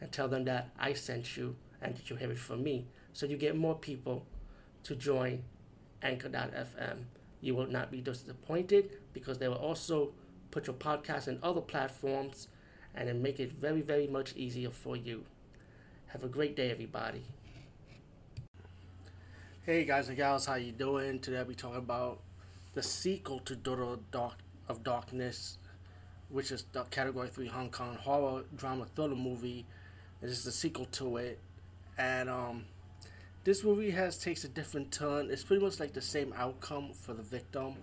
and tell them that I sent you and that you have it from me. So you get more people to join Anchor.fm. You will not be disappointed because they will also put your podcast in other platforms and then make it very, very much easier for you. Have a great day, everybody. Hey guys and gals, how you doing? Today I'll be talking about the sequel to Daughter Dark of Darkness, which is the Category 3 Hong Kong horror drama thriller movie. It is the sequel to it. And um, this movie has takes a different turn. It's pretty much like the same outcome for the victim,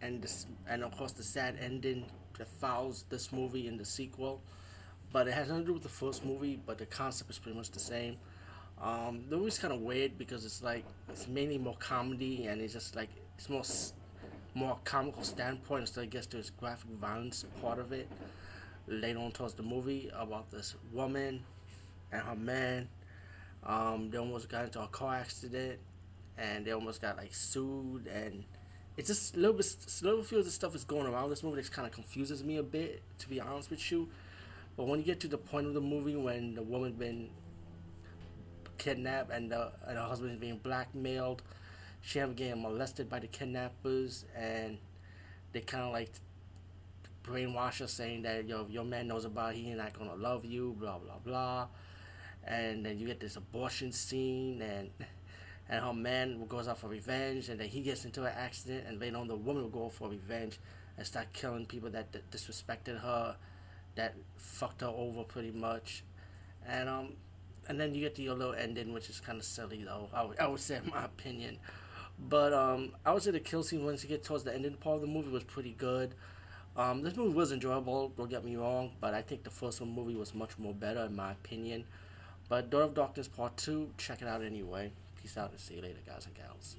and this, and of course the sad ending that follows this movie in the sequel. But it has nothing to do with the first movie. But the concept is pretty much the same. Um, the movie's kind of weird because it's like it's mainly more comedy and it's just like it's more more comical standpoint instead of gets to its graphic violence part of it later on towards the movie about this woman and her man. Um, they almost got into a car accident and they almost got like sued and it's just a little bit a little few of the stuff is going around this movie that kind of confuses me a bit to be honest with you. But when you get to the point of the movie when the woman been kidnapped and the and her husband is being blackmailed. She ended up getting molested by the kidnappers, and they kind of like brainwash her, saying that yo, your man knows about it, he not gonna love you, blah blah blah. And then you get this abortion scene, and and her man goes out for revenge, and then he gets into an accident, and later on the woman will go for revenge and start killing people that, disrespected her, that fucked her over pretty much, and um and then you get the little ending, which is kind of silly though. I would, I would say, in my opinion. But um, I would say the kill scene once you get towards the ending part of the movie was pretty good. Um, this movie was enjoyable. Don't get me wrong, but I think the first one movie was much more better in my opinion. But Daughter of Darkness Part Two, check it out anyway. Peace out and see you later, guys and gals.